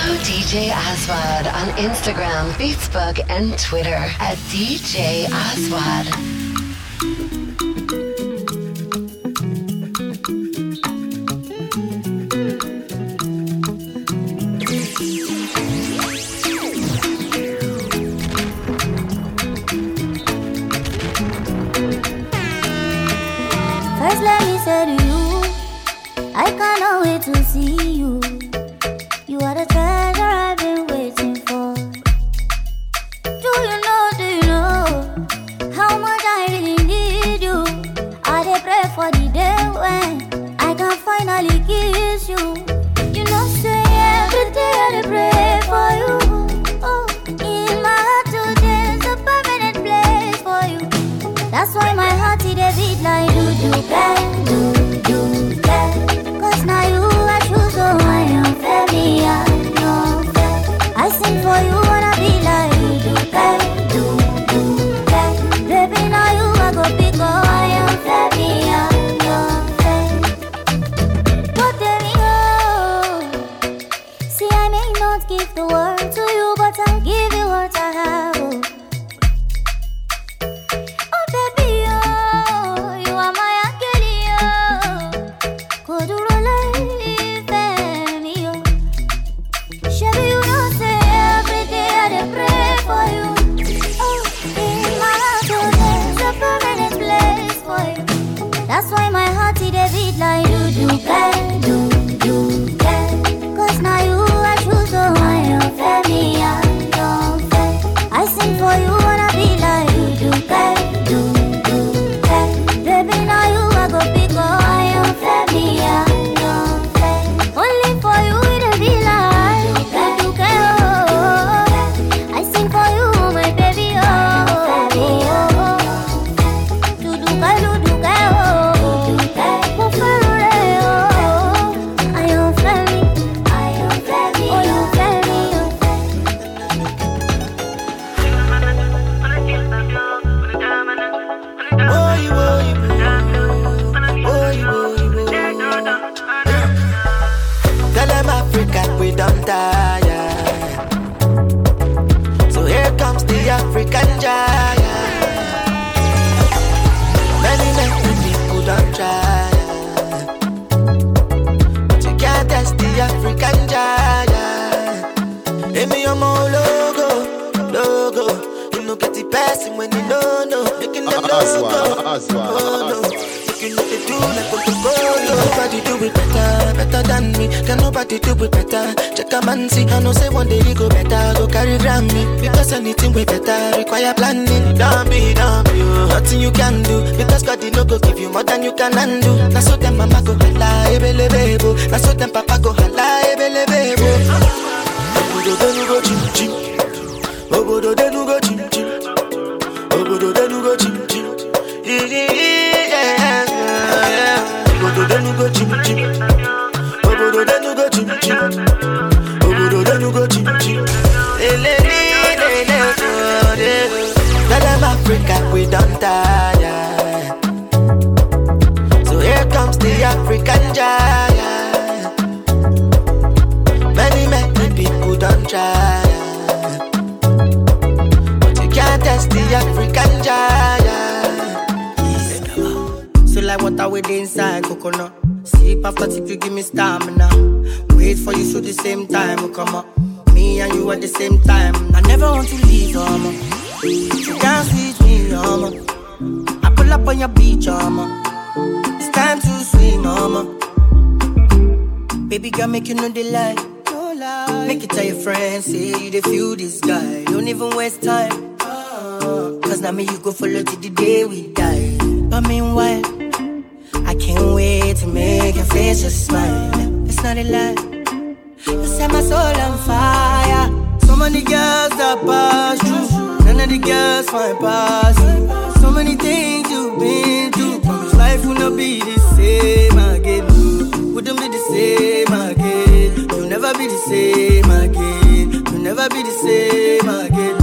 Follow DJ Aswad on Instagram, Facebook, and Twitter at DJ Aswad. your beach armor. It's time to swing mama. Baby girl, make you know the light. No lie. Make it tell your friends, say you feel this guy. Don't even waste time. Ah. Cause now me you go follow till the day we die. But meanwhile, I can't wait to make your face just smile. It's not a lie. You set my soul on fire. So many girls that pass you. None of the girls find pass. So many things you been through. Cause life will not be the same again. No. Wouldn't be the same again. You'll never be the same again. You'll never be the same again.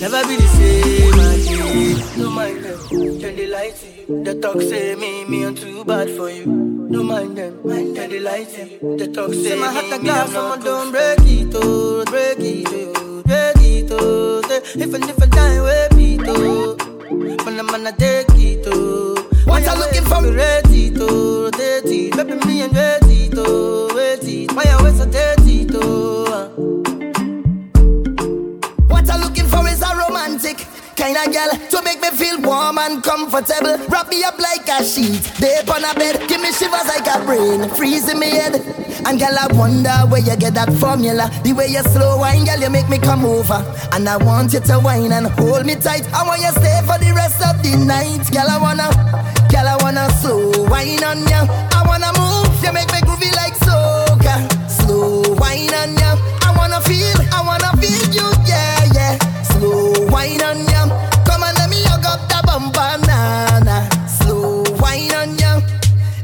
Never be the same again. No mind them, turn the lights in. The talk say me, me, I'm too bad for you. No mind them, mind them, they light them. They talk say my heart a glass, I'ma don't break it, oh, break it, oh, break it, oh. Say, if and if I die, we beat, oh. Man, I'm gonna take it, oh. What I'm looking for? Ready to rotate oh. it, baby, me and ready to wait it. Why you always so dirty, oh. Kind of girl to make me feel warm and comfortable. Wrap me up like a sheet, day on a bed, give me shivers like a brain, freezing me head. And girl, I wonder where you get that formula. The way you slow wine, girl, you make me come over. And I want you to wine and hold me tight. I want you to stay for the rest of the night, girl. I wanna, girl, I wanna slow wine on you. I wanna move, you make me groovy like soca. Slow wine on you. I wanna feel, I wanna feel wine on. Come on, let me hug up the bumper, nah, nah. Slow wine on.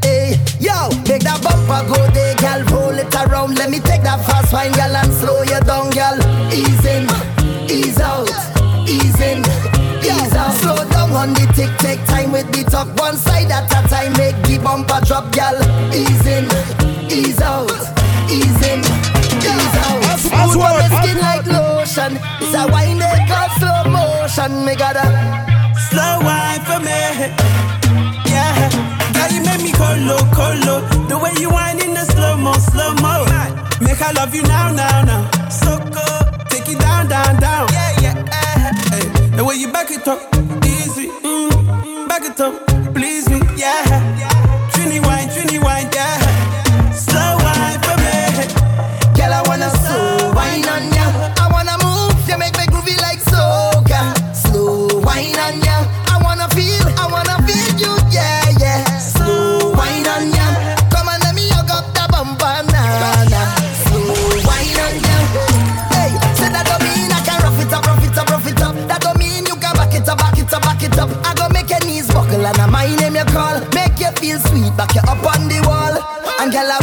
Hey, yo, make that bumper go there, girl. Roll it around. Let me take that fast wine, girl, and slow you down, girl. Ease in, ease out, ease in, ease out. Slow down on the tick, take time with the talk. One side at a time, make the bumper drop, girl. Ease in, ease out, ease in, ease out. Smooth on the skin like lotion. It's a wine they call slow. Me gotta slow wine for me. Yeah, girl, you make me colo colo. The way you whine in the slow mo, slow mo. Make I love you now, now, now. So good, take it down, down, down. Yeah, yeah. Hey, the way you back it up, easy. Mm, mm back it up, please me. Yeah,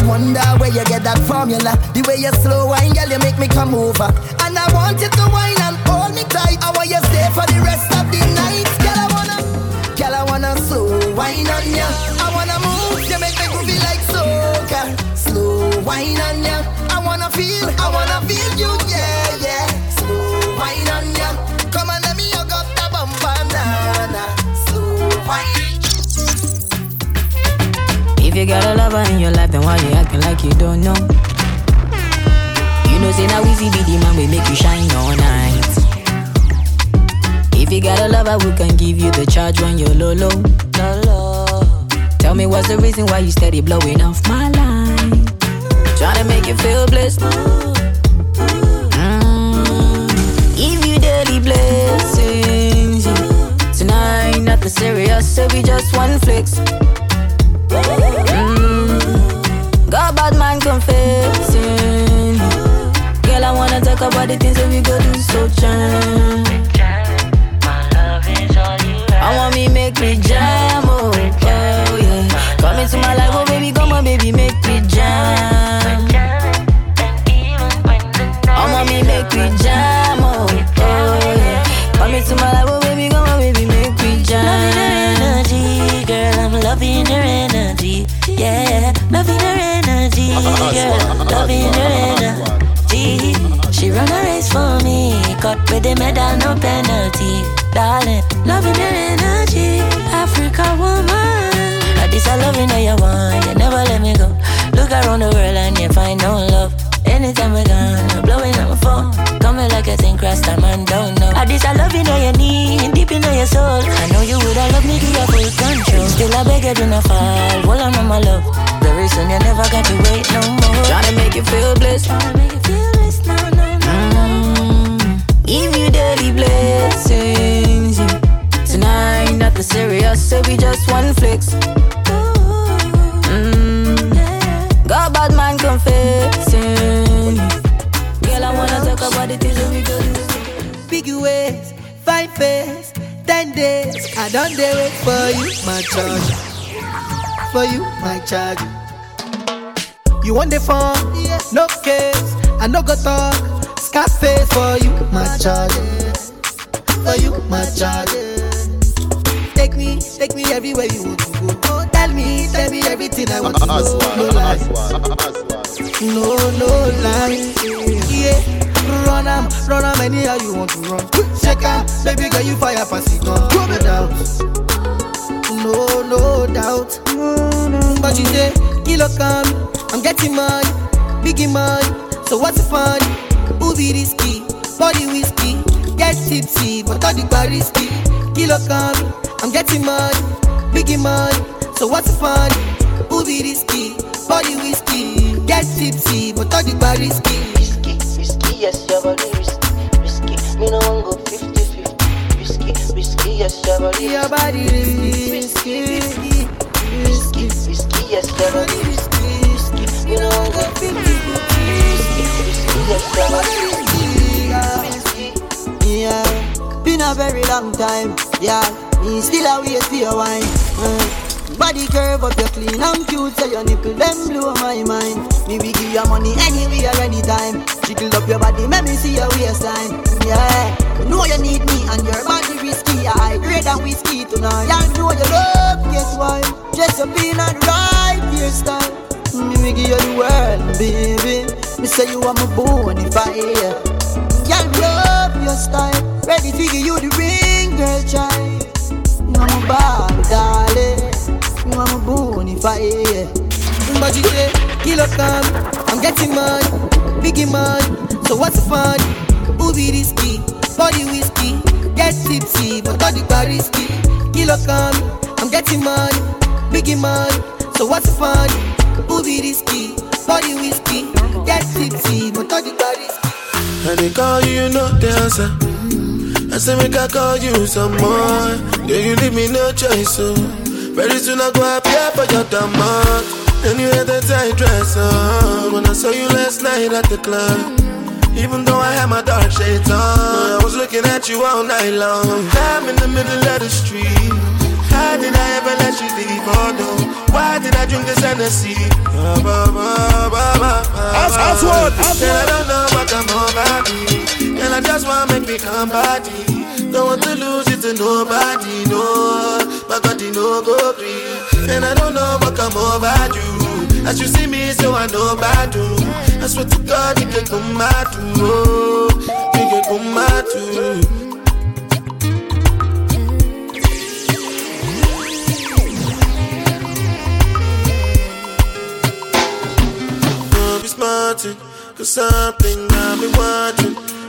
wonder where you get that formula. The way you slow wine, girl, you make me come over. And I want you to wine and hold me tight. I want you stay for the rest of the night. Girl, I wanna, girl, I wanna slow wine on ya. I wanna move, you make me groovy like soca. Slow wine on ya. I wanna feel, I wanna feel got a lover in your life, then why you acting like you don't know? You know, say now easy be the man we make you shine all night. If you got a lover who can give you the charge when you're low, low, low. Tell me what's the reason why you steady blowing off my line? Trying to make you feel blessed. Mm. Give you daily blessings. Tonight, nothing serious, so we just one flex. Mm. Got bad man confessing. Girl, I wanna talk about the things that we go do so jam. For you, my charge. Money. So what's the fun? Who be risky? Body whiskey, get tipsy, but all the bar risky. Risky, risky, yes, your body risky, risky. Me no one go 50-50. Risky, risky, yes, your body Your body risky, risky, risky, risky, yes, your body risky, risky. Me no one go 50-50. Risky, risky, yes, your body risky, risky. Yeah, been a very long time. Yeah, me still a wait for your wine. Uh, Body curve up, you clean and cute, so your nipple them blow my mind. Me we give you money anywhere, anytime. Jiggle up your body, make me see your waistline. Yeah, know you need me and your body risky. I grade and whiskey tonight. Yeah, know you love, guess why? Up in and right hairstyle. Me we give you the world, baby. Me say you are my bonfire. Girl, love your style. Ready to give you the ring, girl, child. Are my bad, darling. You are my bonfire. But you say, kilo come, I'm getting money, biggie money. So what's the fun? Be risky? Body whiskey, get tipsy, but the bar risky. Kilo come, I'm getting money, biggie money. So what's the fun? Be risky? Body whiskey, get tipsy, but the bar risky. And they call you, you answer. I say make I call you some more. Yeah, you leave me no choice, so very soon I go appear for your demand. And you had that tight dress on when I saw you last night at the club. Even though I had my dark shades on, I was looking at you all night long. I'm in the middle of the street. How did I ever let you leave? Oh no, why did I drink this Hennessy? Ba, ba, ba, ba, ba, ba, As- as what? As And I don't know what come over me. And I just wanna make me come body. Don't want to lose it to nobody, no. My God, you no go free. And I don't know what come over you. As you see me, so I know about you. I swear to God, you can come out too. Oh, you can come out smarting, cause something got me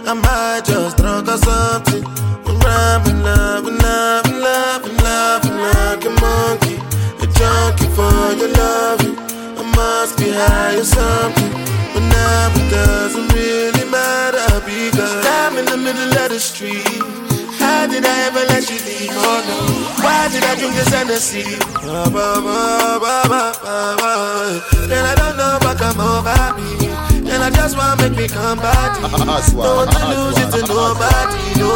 watching. I just drunk or something. I'm rhyming, loving, loving, loving, loving like a monkey. A junkie for your loving. I must be high or something. But now it doesn't really matter because I'm in the middle of the street. How did I ever let you leave? Oh no. Why did I drink this Hennessy? Ba, ba, ba, ba, ba, ba, ba. And I don't know what come over me. And I just wanna make me come body. Don't want to lose it to nobody, no.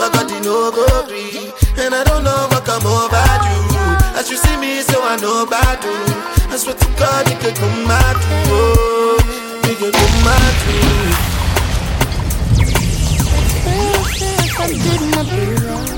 My God, you know go free. And I don't know what come over you. As you see me, so I know about you. I swear to God, you could come out too. Oh, you could come out oh. too.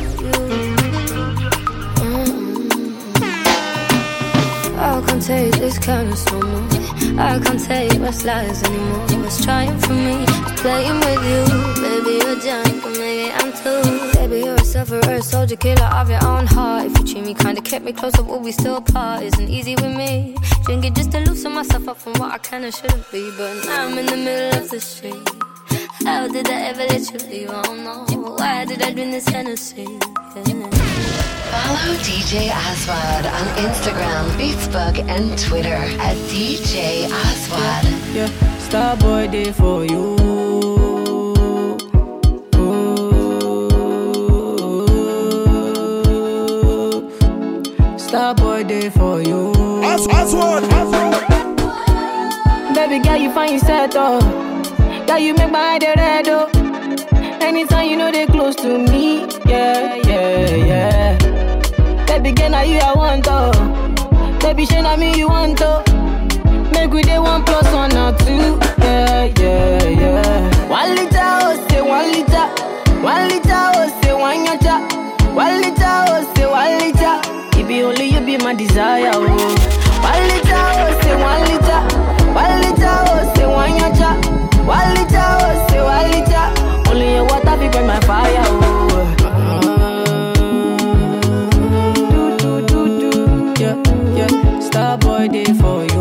I can't take this kind of more. I can't take what's lies anymore. What's trying for me? Playing with you. Baby, you're drunk, but maybe I'm too. Baby, you're a sufferer, a soldier, killer of your own heart. If you treat me kinda kept me closer, will we still part? Isn't easy with me. Drinking just to loosen myself up from what I and shouldn't be. But now I'm in the middle of the street. How did I ever let you leave? I don't know. Why did I drink this Hennessy? Yeah. Follow DJ Aswad on Instagram, Facebook, and Twitter at DJ Aswad. Yeah, Starboy day for you. Starboy day for you. As, as what? Baby girl, you find yourself oh. Girl, you make my head red oh. Anytime you know they close to me, yeah, yeah, yeah. Baby girl, now you I want oh. Baby, shey na me you want oh. Make we day one plus one or two, yeah, yeah, yeah. One liter oh say one liter, one liter oh say one yacha, one liter oh say one Baby, only you be my desire. Oh. One liter, oh, say one liter. One liter, oh, say one yacha. One liter, oh, say one liter. Only your water be burn my fire. Oh. Boy day for you.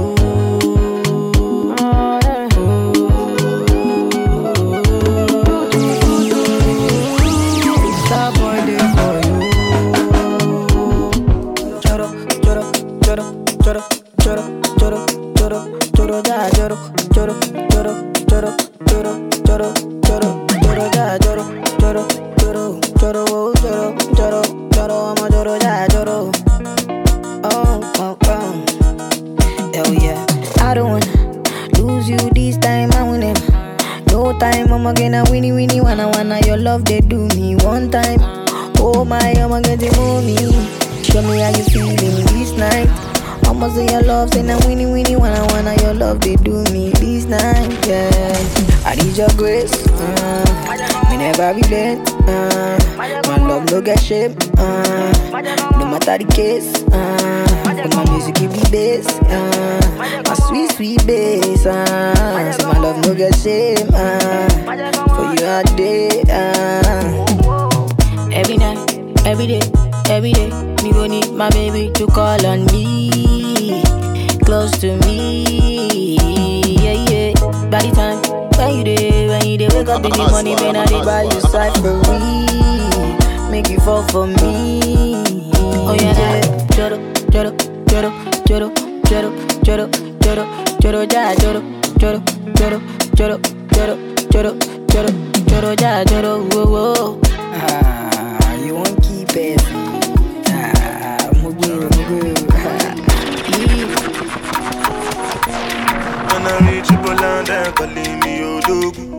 Love they do me one time. Oh my, I'ma get the movie. Show me how you feeling this night. I'ma say your love, say na winnie winnie wanna wanna your love they do me this night. Yeah, I need your grace. Uh, me never regret. Uh, my love no get shame. Uh, no matter the case. Uh, my music give me bass. Uh, my sweet sweet bass. Uh, so my love no get shame. Uh, for you all day. Uh. Every night, every day, every day, me go need my baby to call on me, close to me, day, when you day, wake up in the morning, man, I dey buy you side for me, make you fall for me. Oh yeah, yeah. Choro, choro, choro, choro, choro, choro, choro, choro, ja, choro, choro, choro, choro, choro, choro, choro, choro, ja, choro, whoa, whoa. Ah, you won't keep it. Ah, mugu, mugu. When I reach Igboland, they calling me Odogwu,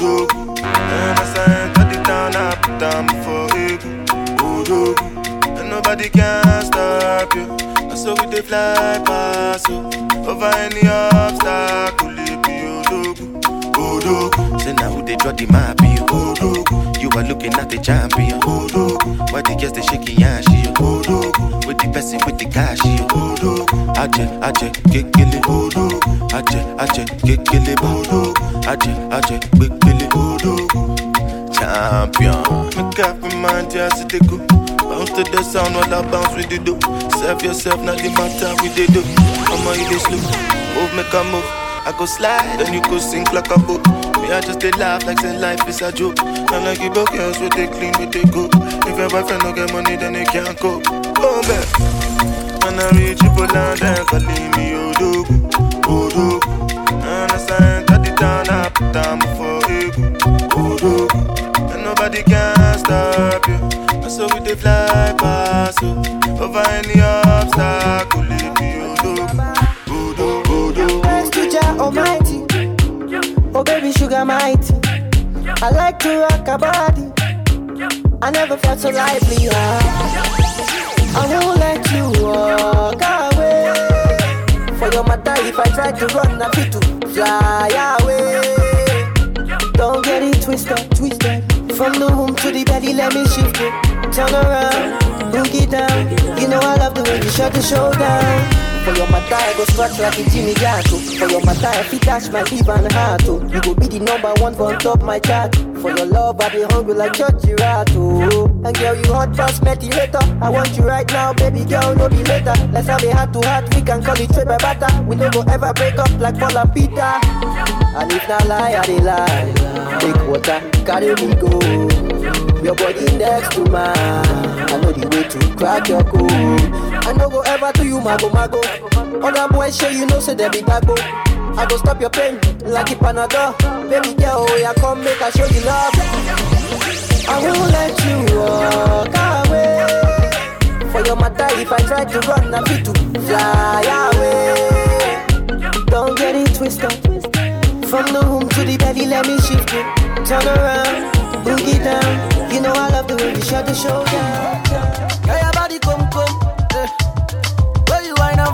Odogwu. And as I enter the town, I put down for Egu, Odogwu. And nobody can stop you. That's how we dey fly past you. Over any obstacle, Odogwu. Say now who they draw the map, you Odogwu. You are looking at the champion, Odogwu. Why the girls they shaking yash, you Odogwu. With the person with the cash, you Odogwu. Aje, aje, kekele, Odogwu. Aje, aje, kekele, Odogwu. Aje, aje, kekele, Odogwu. Champion. Make up in mind, just to go. Bounce to the sound while I bounce with the do. Serve yourself, not the matter with the do. I'ma eat this slow. Move, make a move. I go slide, then you go sink like a boat. Me, I just they laugh like say life is a joke. And like you girls with they clean with they good. If your boyfriend don't get money, then they can't cope. Oh, go back. When I reach you, pull down, then calling me Odogwu, Odogwu. And I sign got the town, put down for Egu, Odogwu. And nobody can stop you. And so we dey fly past you. Over any obstacle, Odogwu, Odogwu, Odogwu. Almighty. Oh baby sugar mighty. I like to rock a body. I never felt so lively. ah. I won't let you walk away. For your matter, if I try to run, I fit to fly away. Don't get it twisted, twisted. From the womb to the belly, let me shift it. Turn around, boogie down. You know I love the way you shut the show down. For your matter, I go scratch like a Jimmy Gatto. For your matter, I fit dash my liver and heart. Oh. You go be the number one for on top my chart. For your love, I be hungry like Church Girato. And girl, you hot fast, met you later. I want you right now, baby girl, no be later. Let's have a heart to heart, we can call it trade by butter. We no go ever break up like Paul and Peter. And if not lie, I dey lie. Take water, carry me go. Your body next to mine. I know the way to crack your code. I no go ever do you mago mago. Other boys show you know say they be gago. I go stop your pain like a panadol. Baby girl, oh yeah, come make I show you love. I won't let you walk away. For your matter, if I try to run, I fit to fly away. Don't get it twisted. From the womb to the belly, let me shift it. Turn around, boogie down. You know I love the way you shut the show down. Your body come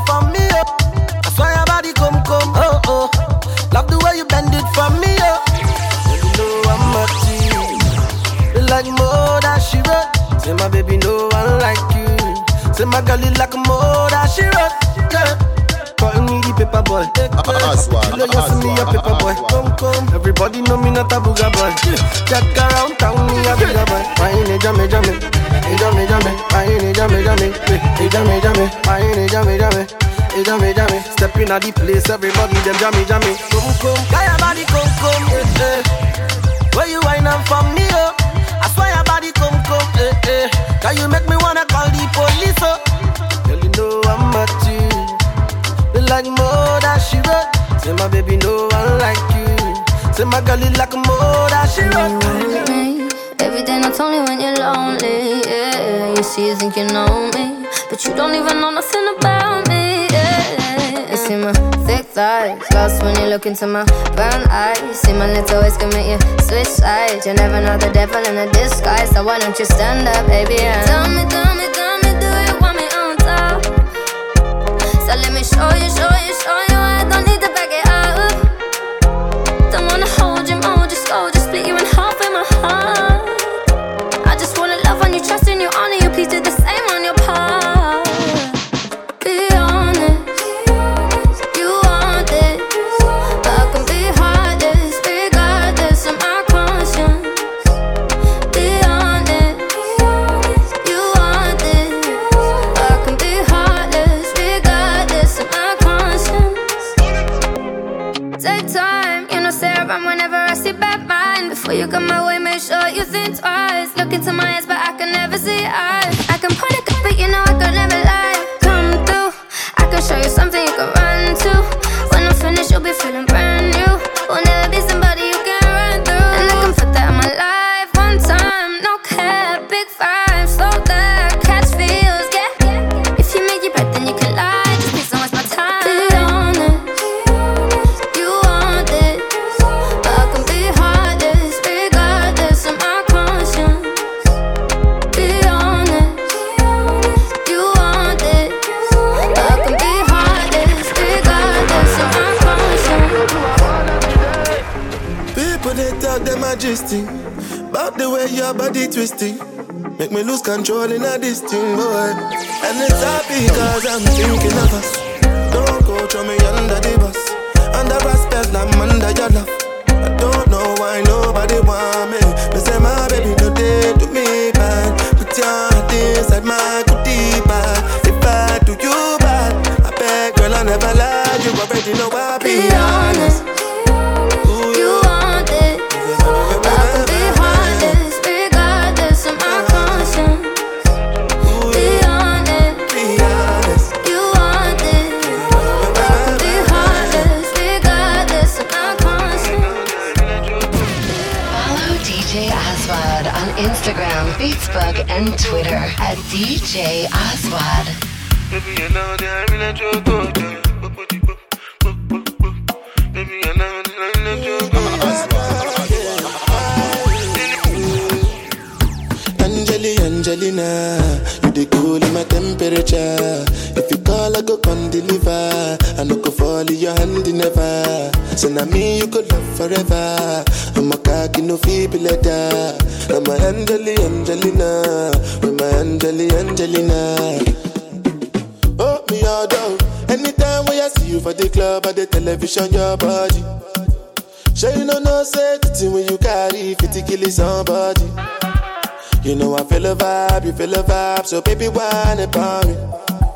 you for me, oh. I swear your body come come. Oh oh. Love the way you bend it for me, oh. You know I'm a team. You like more than she wrote. Say my baby, no one like you. Say my girl, girl is like more that she wrote. Yeah. Call me the paper boy. Aswan, Kilo, you see me a paper boy. Come, come. Everybody know me not a booger boy. Jack around town, me a bigger boy. I ain't a jammy jammy. Hey, jammy jammy. I ain't a jammy jammy. Hey, jammy jammy. I ain't a jammy jammy. Hey, jammy jammy. Step in at the place, everybody them jammy jammy. Come, come. Kaya body come, come. Yeah, yeah. Where you wine up for me, oh? I swear your body come, come. Eh, eh. Can you make me wanna call the police, oh? Like more that she wrote. Say my baby, no one like you. Say my girl, you like more that she wrote. Every day, not only when you're lonely. Yeah, you see, you think you know me, but you don't even know nothing about me. Yeah, you see my thick thighs, lost when you look into my brown eyes. See my little ways can make you switch sides. You never know the devil in a disguise, so why don't you stand up, baby? And tell me, So let me show you, show you, show you. And Twitter at DJ Aswad. Baby, you know that I'm in a joke. Baby, you know that I'm in a joke. Angeli, Angelina, you the cool in my temperature. If you call, I go come deliver. I no go fall in your hand never. So now me you could love forever. I'm a cocky no feeble letter. I'm a Angeli, Angelina, with my Angeli, Angelina. Oh, me all down. Anytime when I see you for the club or the television, your body. Sure you know no thing when you carry 50 kill somebody. You know I feel a vibe, you feel a vibe, so baby whine about me.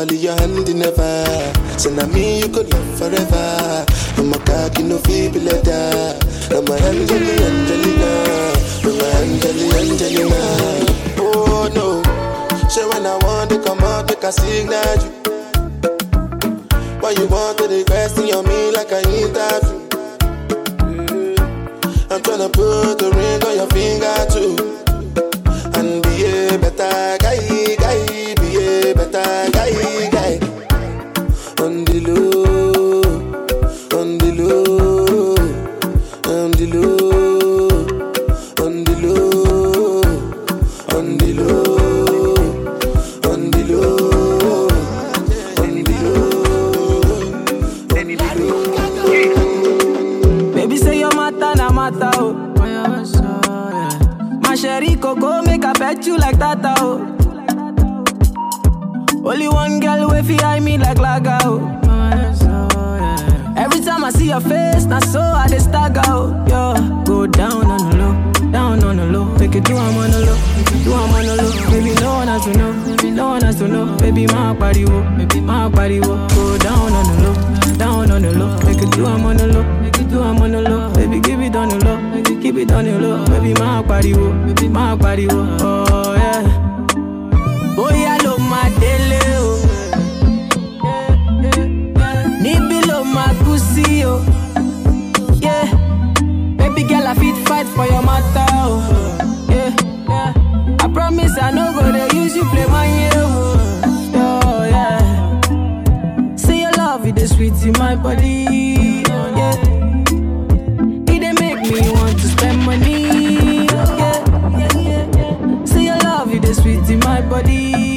fall in your hand never. So now me you could love forever. I'm a cocky no feeble letter. I'm a Angelina, Angelina, I'm a Angelina, Angelina. Oh no, so when I want to come out, make a signal you. Why you want to the question on me like I interview? I'm tryna put a ring on your finger too. And be a better the low. Baby say your matter na matter oh. My coco make I you like that oh. Only one girl with fi eye me like laga oh. I see your face, now so I dey stagger, oh. Yo, go down on the low, down on the low. Make it do I'm on the low, do I'm on the low. Baby, no one has to know, no one has to know. Baby, my body, wo, baby, my body, wo. Go down on the low, down on the low. Make it do I'm on the low, make it do I'm on the low. Baby, give it on the low, keep it on the low. Baby, my body, wo, baby, my body, wo. Oh for your matter oh. o. Yeah. I promise I no go dey use you play my year. Oh. oh, yeah. Say your love, it dey sweet in my body. Oh, yeah. It dey make me want to spend money. Oh, yeah. Say your love, it is sweet in my body.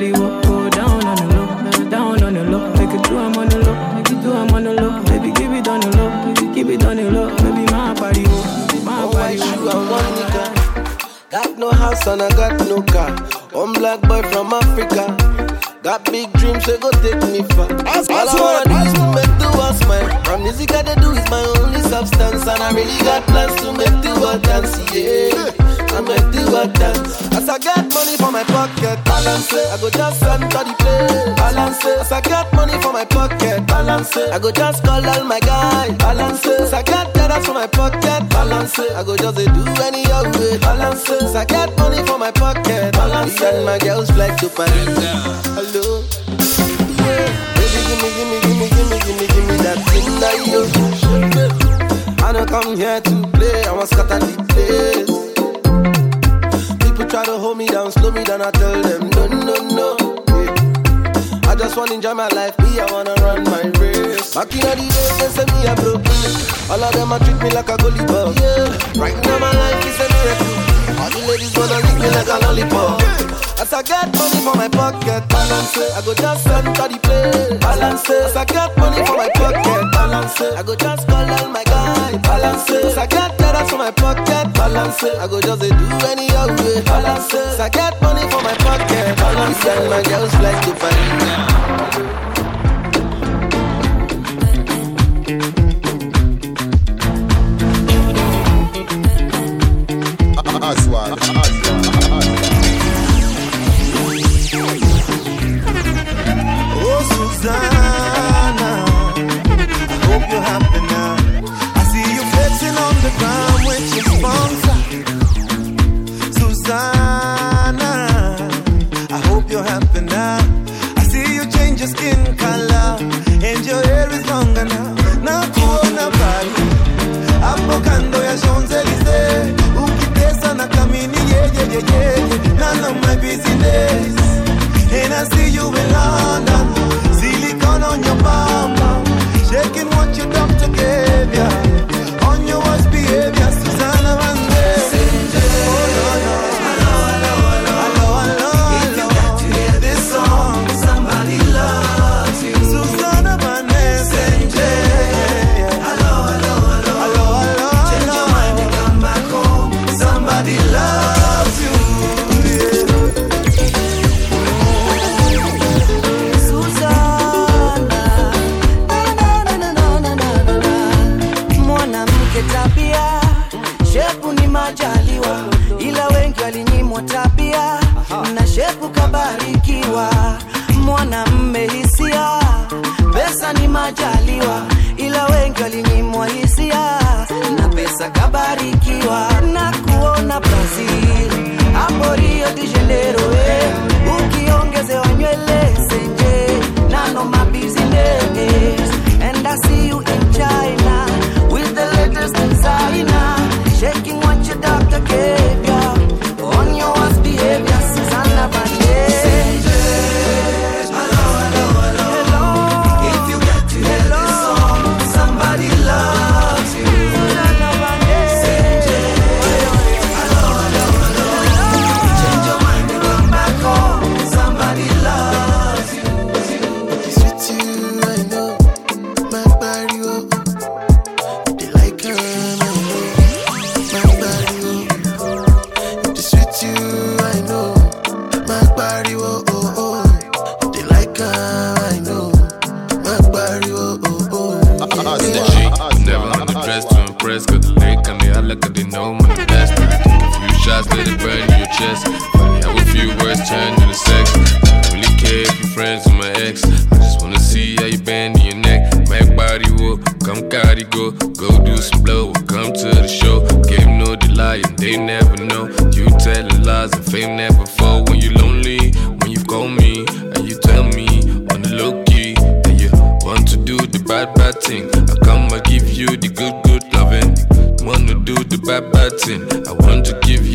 Body, wo. Go down on the low, down on the low. Make it do I'm on the low, make it do I'm on the low. Baby, give it on the low, keep it on the low. Baby, my body, wo, my Oh, body, I shoe and one nigga. Got no house and I got no car. One black boy from Africa. Got big dreams, they go take me far. All I wanna do is to make the world smile. From music I dey do is my only substance, and I really got plans to make the world dance. Yeah, I make the world dance. As I get money for my pocket, balance it. I go just enter the place, balance it. As I get money for my pocket, balance it. I go just call all my guys, balance it. As I get dollars for my pocket, balance it. I go just do any other way, balance it. As I get money for my pocket, balance it. And my girls fly to Paris. Hello. Baby, gimme, gimme, gimme, gimme, gimme, gimme that thing that you I don't come here to play, I want scatter the place. Try to hold me down, slow me down, I tell them no, no, no. Yeah. I just wanna enjoy my life, me, I wanna run my race. Back in the days, they say me a broke. All of them a treat me like a goalie ball. Yeah. Right now my life is a miracle. All the ladies wanna lick me like a lollipop. As I get money for my pocket, balance it. I go just enter the place, balance it. As I get money for my pocket, balance it. I go just call all my guys, balance it. As I get dollars for my pocket, balance it. I go just do any other way, balance it. As I get money for my pocket, balance it. My girls like to find Aswan. Oh, Suzanna, I hope you're happy now. I see you flexing on the ground with your sponsor. Suzanna, I hope you're happy now. I see you change your skin color and your hair is longer now. Na kuona bali hapo kando ya Champs-Elysees ukitesa na kamini yeyeyeyeye none of my business and I see you in London on your bum shaking what you doctor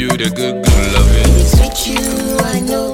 you the good, good loving. It's with you, I know.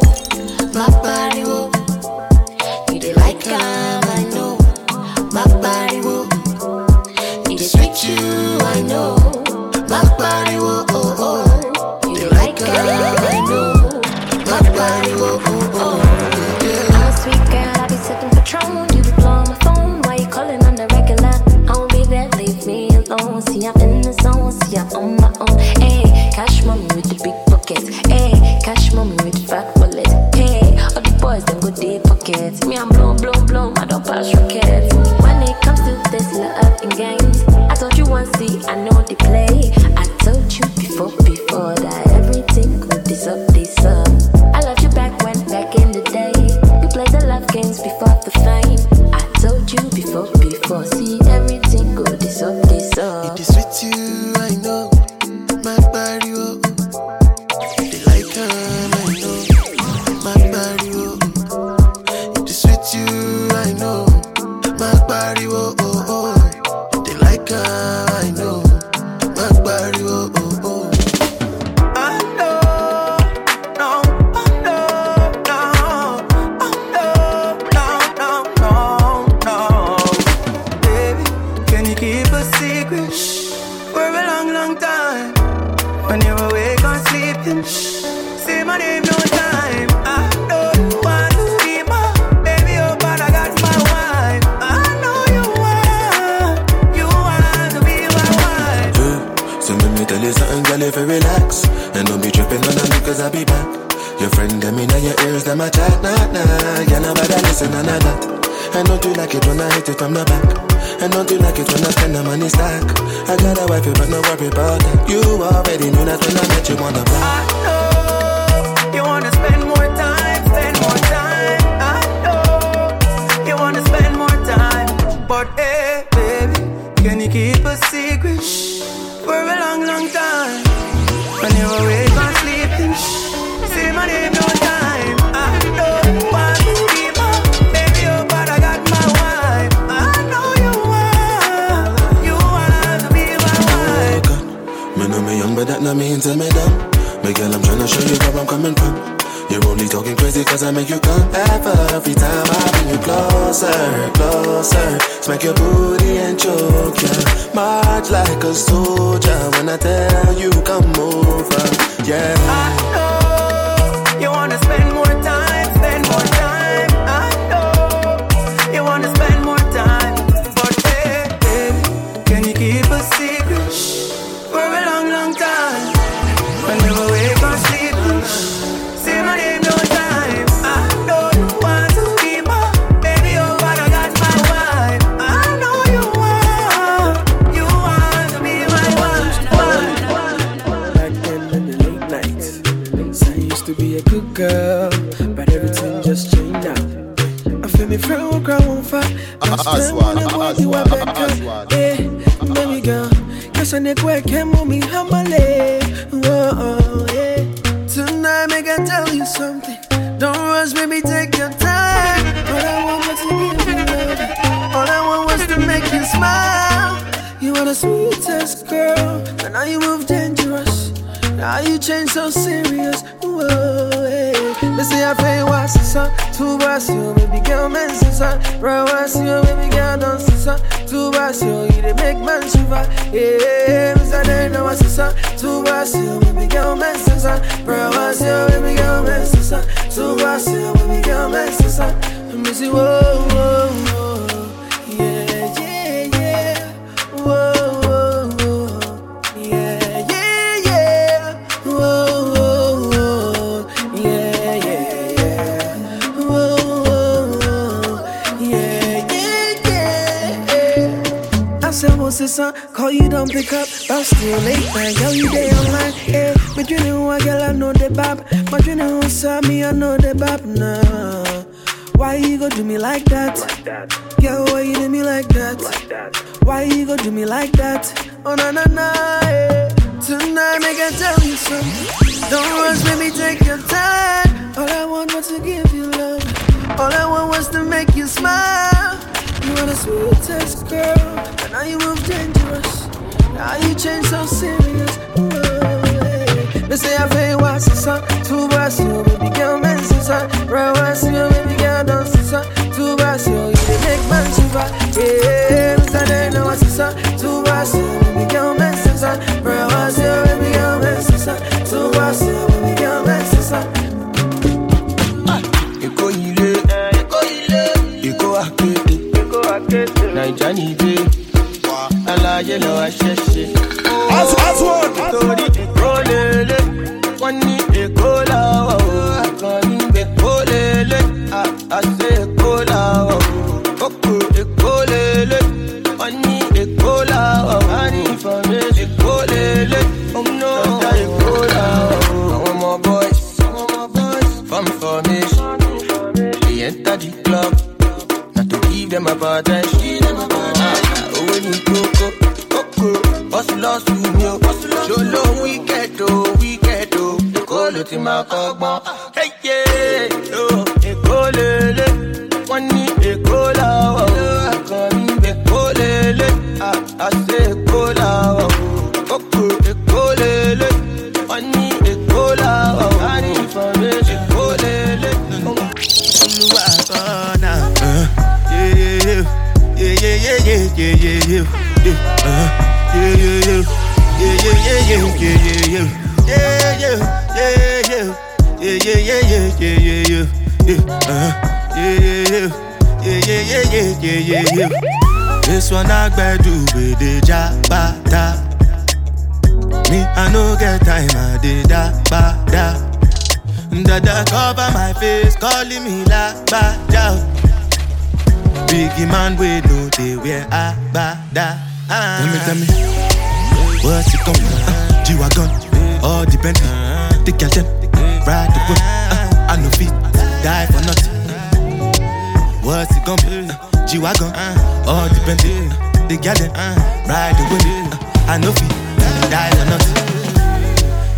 Girl, I'm tryna show you how I'm coming from. You're only talking crazy cause I make you come ever. Every time I bring you closer, closer. Smack your booty and choke ya. March like a soldier when I tell you come over. Yeah. I know you wanna spend As one, as one, as one. Hey, baby girl, kesho nikuweke mumi hambale. Whoa, yeah. Tonight, make I tell you something. Don't rush, baby, take your time. All I want was to give you love. All I want was to make you smile. You are the sweetest girl, but now you move dangerous. Now you change so serious. Whoa. See I pay what's the sun. Two bars, yo, baby girl, man, sister. Right, what's yo, baby girl, don't sister. Two bars, yo, you the big man, shiva. Yeah, Mr. Dane, no, what's the sun. Two bars, yo, baby girl, man, sister. Right, what's yo, baby girl, man, sister. Two bars, yo, baby girl, man, sister. Missy, whoa, whoa. pick up, but still late night. Girl, you day online, eh? But you know I girl, I know the bop. But you who saw me, I know the bop now. Why you go do me like that? Like that. Girl, why you do me like that? Like that. Why you go do me like that? Oh na na na. Eh. Tonight, make I tell you something. Don't rush, me take your time. All I want was to give you love. All I want was to make you smile. You are the sweetest girl, and now you have changed. Now you change so serious. Oh, yeah. They say I feel what's the sun, two bars, you baby girl, man, sister. Right, what's you, baby girl, don't sister. Two bars, you, you they make man super. Yeah, Mr. They know what's the sun, two bars, you, baby girl, man, sister. Right, what's you, baby girl, man, sister. Two bars, you, baby girl, man, sister. Èkó ilé, Èkó akéde, Naija nìdé, aláyé lọ aṣẹ́ṣe. Torí Èkó lélẹ̀, máa kọ́gbọ́n. Yeah, oh, Èkó lélẹ̀, wọ́n ní Èkó làwọ̀ o. Àkànní Èkó ah, àṣẹ Èkó làwọ̀ o. Kókó Èkó lélẹ̀, wọ́n ní Èkó làwọ̀ o. A ní Èkó lélẹ̀. Olúwa sọ́nà. Yeah, yeah, yeah. Yeah, yeah, yeah, yeah, yeah, yeah, yeah. Yeah, yeah, yeah, yeah. Yeah, yeah, yeah, yeah, yeah, yeah, yeah. Yeah, yeah, yeah, yeah. Yeah, yeah. This one I do with the jabata. Me, I no get time, I did da ba da. Dada cover my face, calling me la ba da. Biggie man, we know they wear a ba da. Tell me, tell me, what's it coming? Uh, G-Wagon, all the Bentley, the girl them, ride the whip. Uh, I no feet, die for nothing. What's it gonna be? Uh, G-Wagon, all the Bentley, the girl them, ride the whip. Uh, I no feet, die for nothing.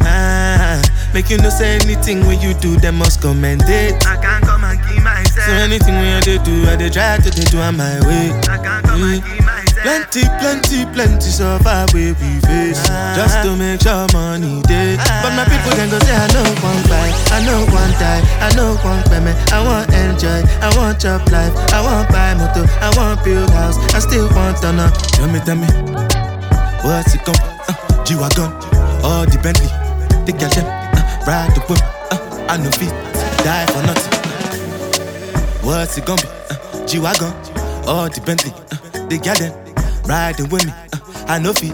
Ah, make you no say anything when you do, them must commend it. I can't come and keep myself. So anything when they do, I they try to they do on my way. I can't come and keep myself. Plenty, plenty, plenty suffer where we face. Just to make sure money day But my people can go say I know one buy I know one die, I know one payment. I want enjoy, I want job life. I want buy motor, I want build house. I still want to know Tell me, tell me What's it come? Uh, G-Wagon, all the Bentley The them, uh, ride the whip uh, I no feet, die for nothing. What's it gonna be? Uh, G-Wagon, all the Bentley uh, The them, riding with me. Uh, I know feet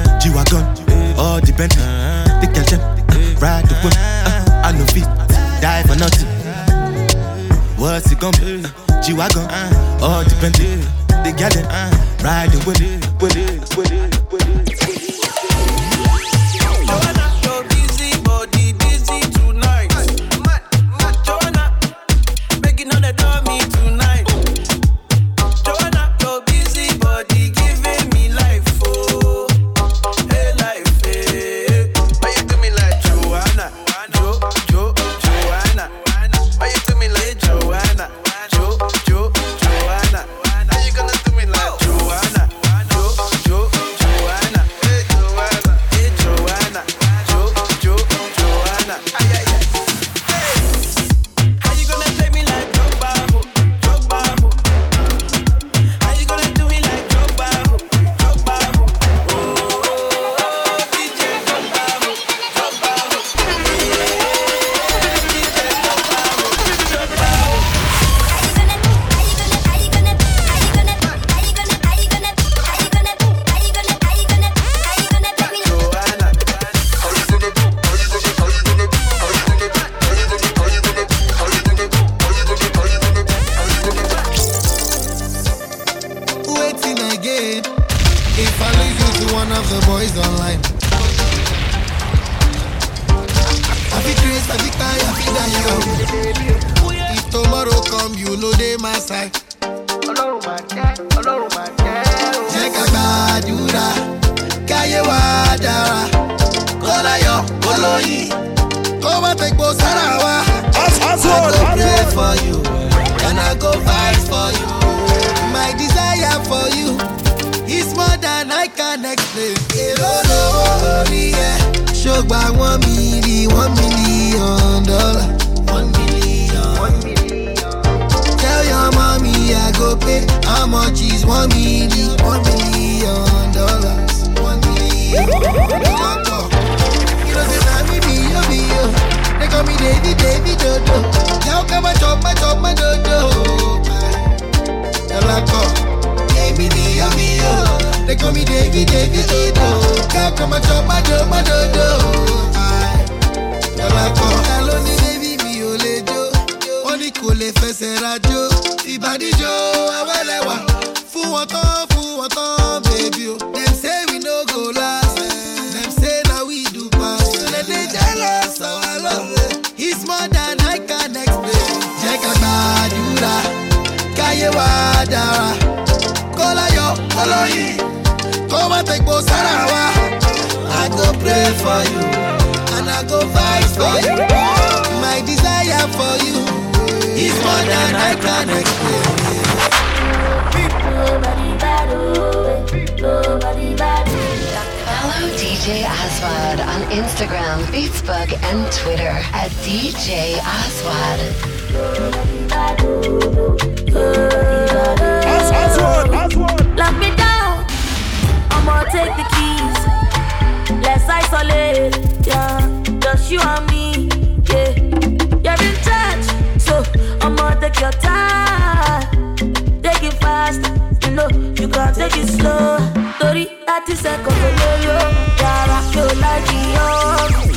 G-Wagon, all the Bentley, the girl them, uh, ride the whip, uh, I no feet, die for nothing. What's it gonna be? G-Wagon, all the Bentley, the girl them, uh, ride the whip. Than I can explain. Lówó orí ẹ̀, ṣògbà one million, one million dollar. One million. One million. Tell your mommy I go pay. How much is one million? One million dollars. One million. They call me Davy, Davy, Dodo. Now come and chop my, chop my dodo. Her come. Baby, you, be you. They call me Davy, Davy, Dodo. Now come and chop my, chop my dodo. Tell her come. Hello, ni baby, mi ò lè jó. Wọ́n ní kò lè fẹsẹ̀ rajó. Ìbàdíjọ́ awẹ́lẹ́wà. Fún wọn tán, fún wọn tán, baby o. Dem say we no go last. Dem say na we do pass. Dem dey jealous of our love. It's more than I can explain. Jẹ́ ká gbàdúrà, káyé wa dára. Kó láyọ̀, kó lóyìn, kó má tẹ̀gbọ́ sára wa. I go pray for you, and I go fight for you. My desire for you is more than I can explain. Follow DJ Aswad on Instagram, Facebook, and Twitter at DJ Aswad. Lock me down. I'ma take the keys. Let's isolate. Yeah, just you and me. Yeah, you're in charge. So I'ma take your time. Take it fast. You know you can't take it slow. 30, 30 seconds away, yo. Yara, you like it,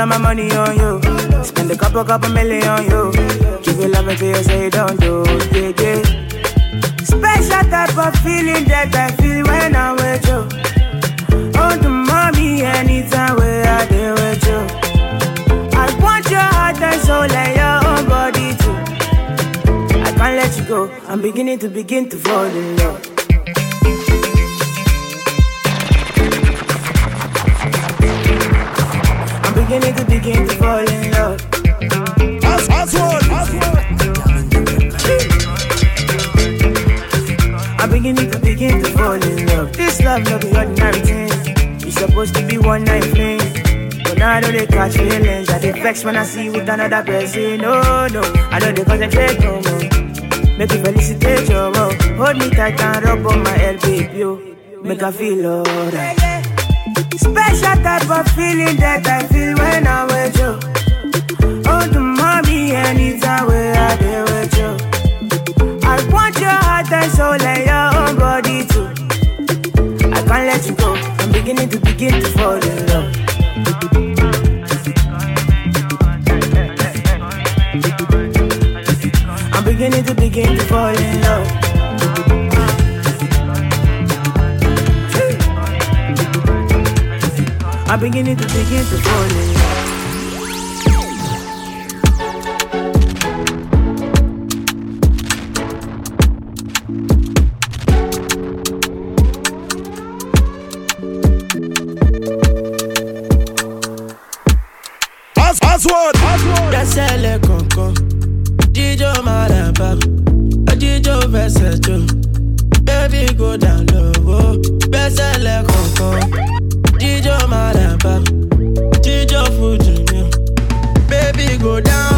all of my money on you. Spend a couple, couple million on you. Give you love until you say don't do, yeah, yeah. Special type of feeling that I feel when I'm with you. Oh, the mommy, anytime where I deal with you. I want your heart and soul and your own body too. I can't let you go. I'm beginning to begin to fall in love. Fall in love. I'm beginning to begin to fall in love. This love no be ordinary thing. It's supposed to be one night fling. But now I know they catch feelings. I dey vex when I see with another person. No, no, I know they concentrate no more. Make you felicitate your love. Hold me tight and rub on my elbow, baby. Make I feel alright. Special type of feeling that I feel when I'm with you. Oh, the mommy, anytime where I dey with you. I want your heart and soul and your own body too. I can't let you go. I'm beginning to begin to fall in love. I'm beginning to begin to fall in love. I'm beginning to begin to fall in love. Aswad. Dẹ́sẹ̀lẹ̀ kọ̀ọ̀kan, jíjó máa dàbà, jíjó fẹsẹ̀ jò. Baby go down low, oh. dẹ́sẹ̀lẹ̀ kọ̀ọ̀kan, Baby go down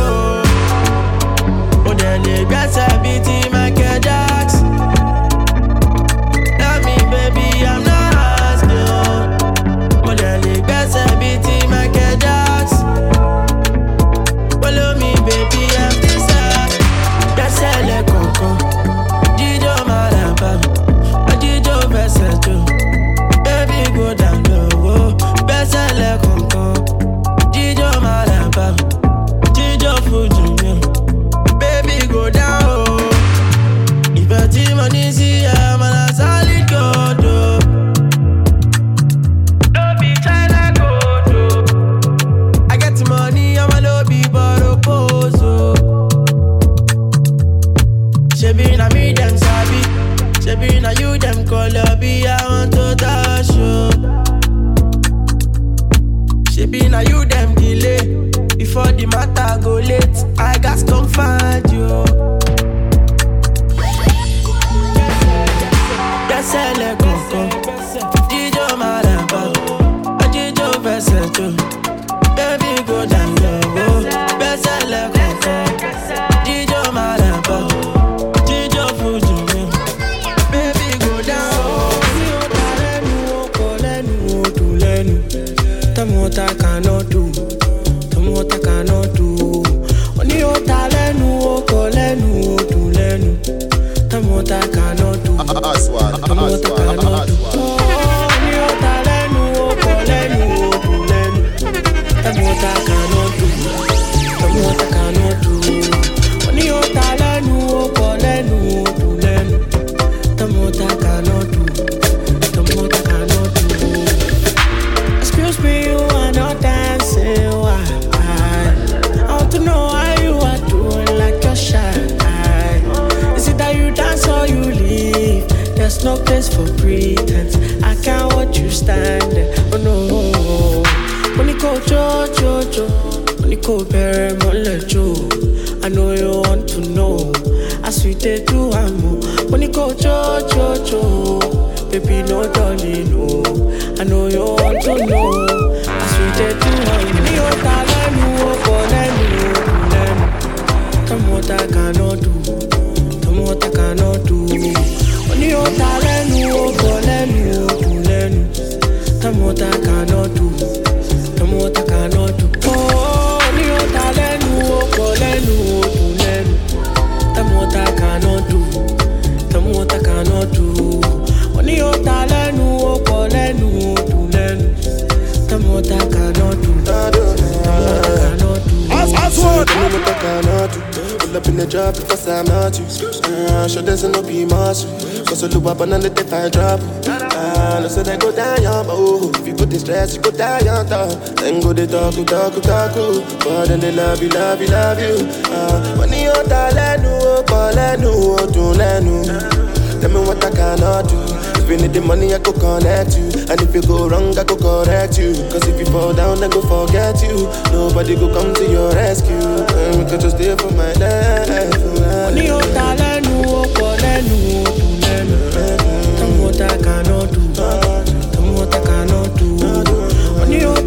no if I drop. Ah, no say they go down, young, but oh, if you put the stress, you go down young talk. Then go they talk, talk, talk, but then they love you, love you, love you. Ah, money on ta lẹ́nu, ó kọ lẹ́nu, ó dùn lẹ́nu. Tell me what I cannot do. If you need the money, I go connect you. And if you go wrong, I go correct you. Cause if you fall down, I go forget you. Nobody go come to your rescue. And we can just stay for my life. Money, oh, talent, oh, talent, do, talent cannot do. Tell me what I cannot do. Ó ní ó.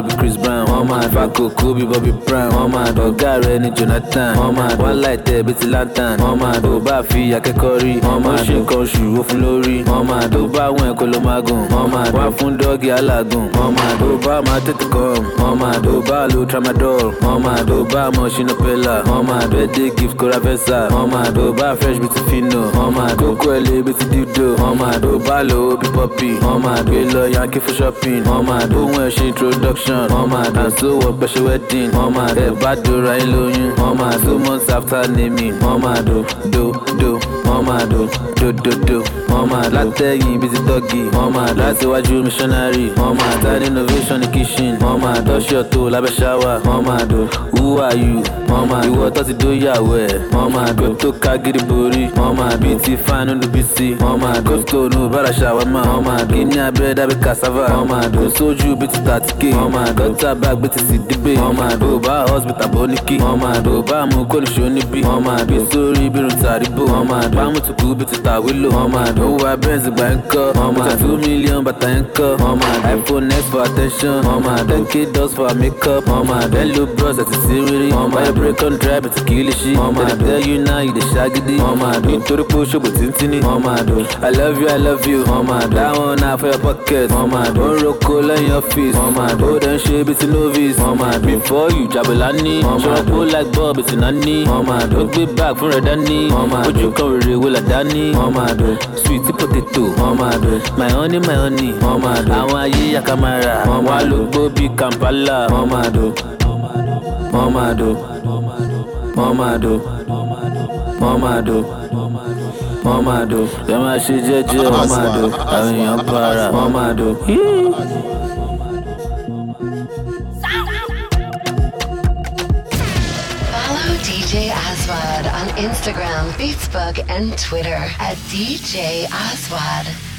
Bíi Chris máa kókó bíi Bobby Brown, wọ́n máa tó ọ̀gá rẹ̀ ní Jonathan, wọ́n máa wá láìtẹ́ bíi ti lantern, wọ́n máa tó bá fi akẹ́kọ̀ọ́ rí, wọ́n máa ṣe nǹkan oṣù ó fún lórí, wọ́n máa tó bá àwọn ẹ̀kọ́ ló máa gùn, wọ́n máa wá fún dọ́ọ̀gì alágùn, wọ́n máa tó bá máa tètè kàn, wọ́n máa tó bá lo tramadol, wọ́n máa tó bá mọ̀ pẹ́lá, wọ́n máa tó ẹ̀dẹ́ gift kóra fẹ́sà, wọ́n máa tó bá fresh bíi ti fino, wọ́n máa tó kó ẹ̀lẹ́ bíi ti dildo, wọ́n máa tó bá lo bí pọ́pì, wọ́n máa gbé lọ yankee fún shopping, wọ́n máa tó wọ́n ṣe introduction, wọ́n máa tó àǹtó wọ pẹ̀ṣẹ̀ wedding, wọ́n máa tẹ̀ bá dora ẹ̀ lóyún, wọ́n máa tó months after naming, wọ́n máa do do do, wọ́n máa do do do do, wọ́n máa látẹ̀yìn bíi ti dọ́gì, wọ́n máa láti wájú missionary, wọ́n máa tán innovation ní kitchen, wọ́n máa tọ́ṣọ̀ tó lábẹ́ ṣáwà, wọ́n máa do who are you, wọ́n máa ìwọ tó ti dóyàwó ẹ̀, wọ́n máa do tó ká gidi borí, wọ́n máa bí ti fáánù níbi sí, wọ́n máa do stone bára ṣàwámà, wọ́n máa do kíní abẹ́rẹ́ dábẹ́ cassava, wọ́n máa do sójú bí ti tàtíkè, wọ́n máa do bag bí ti sì dígbé, wọ́n máa do bá hospital bó ní kí, wọ́n máa do bá mú níbí, wọ́n máa sórí bírun tàríbò, wọ́n máa tùkú bí ti tàwílò, wọ́n máa do wá benz gbà ń kọ́, wọ́n máa two million bàtà ń kọ́, wọ́n máa do iphone x for attention, wọ́n máa ten k dollars for makeup, wọ́n máa do hello bros àti sírírí, wọ́n máa break on drive àti kìlìṣì, wọ́n máa do tell you now you dey ṣagídí, wọ́n máa do nítorí pé ó ṣòbò tíntínní, wọ́n máa i love you i love you, wọ́n máa do that one na for your pocket, wọ́n máa do ó ń roko lẹ́yìn ọ́fíìsì, wọ́n máa do ó dẹ̀ ń ṣe bí ti novice, wọ́n máa do before you jabulani, wọ́n máa do like bob ti nání, wọ́n máa do ó gbé bag fún rẹ̀ dání, wọ́n máa do ojú kan rere wo là dání, wọ́n máa do sweet potato, wọ́n máa do my honey my honey, wọ́n máa do àwọn ayé yakamara, wọ́n wá ló gbó bí Kampala, wọ́n máa do wọ́n máa do wọ́n máa do wọ́n máa do wọ́n máa do ẹ máa ṣe jẹ́jẹ́. Wọ́n máa do àwọn èèyàn bára. Wọ́n máa do. Instagram, Facebook, and Twitter at DJ Aswad.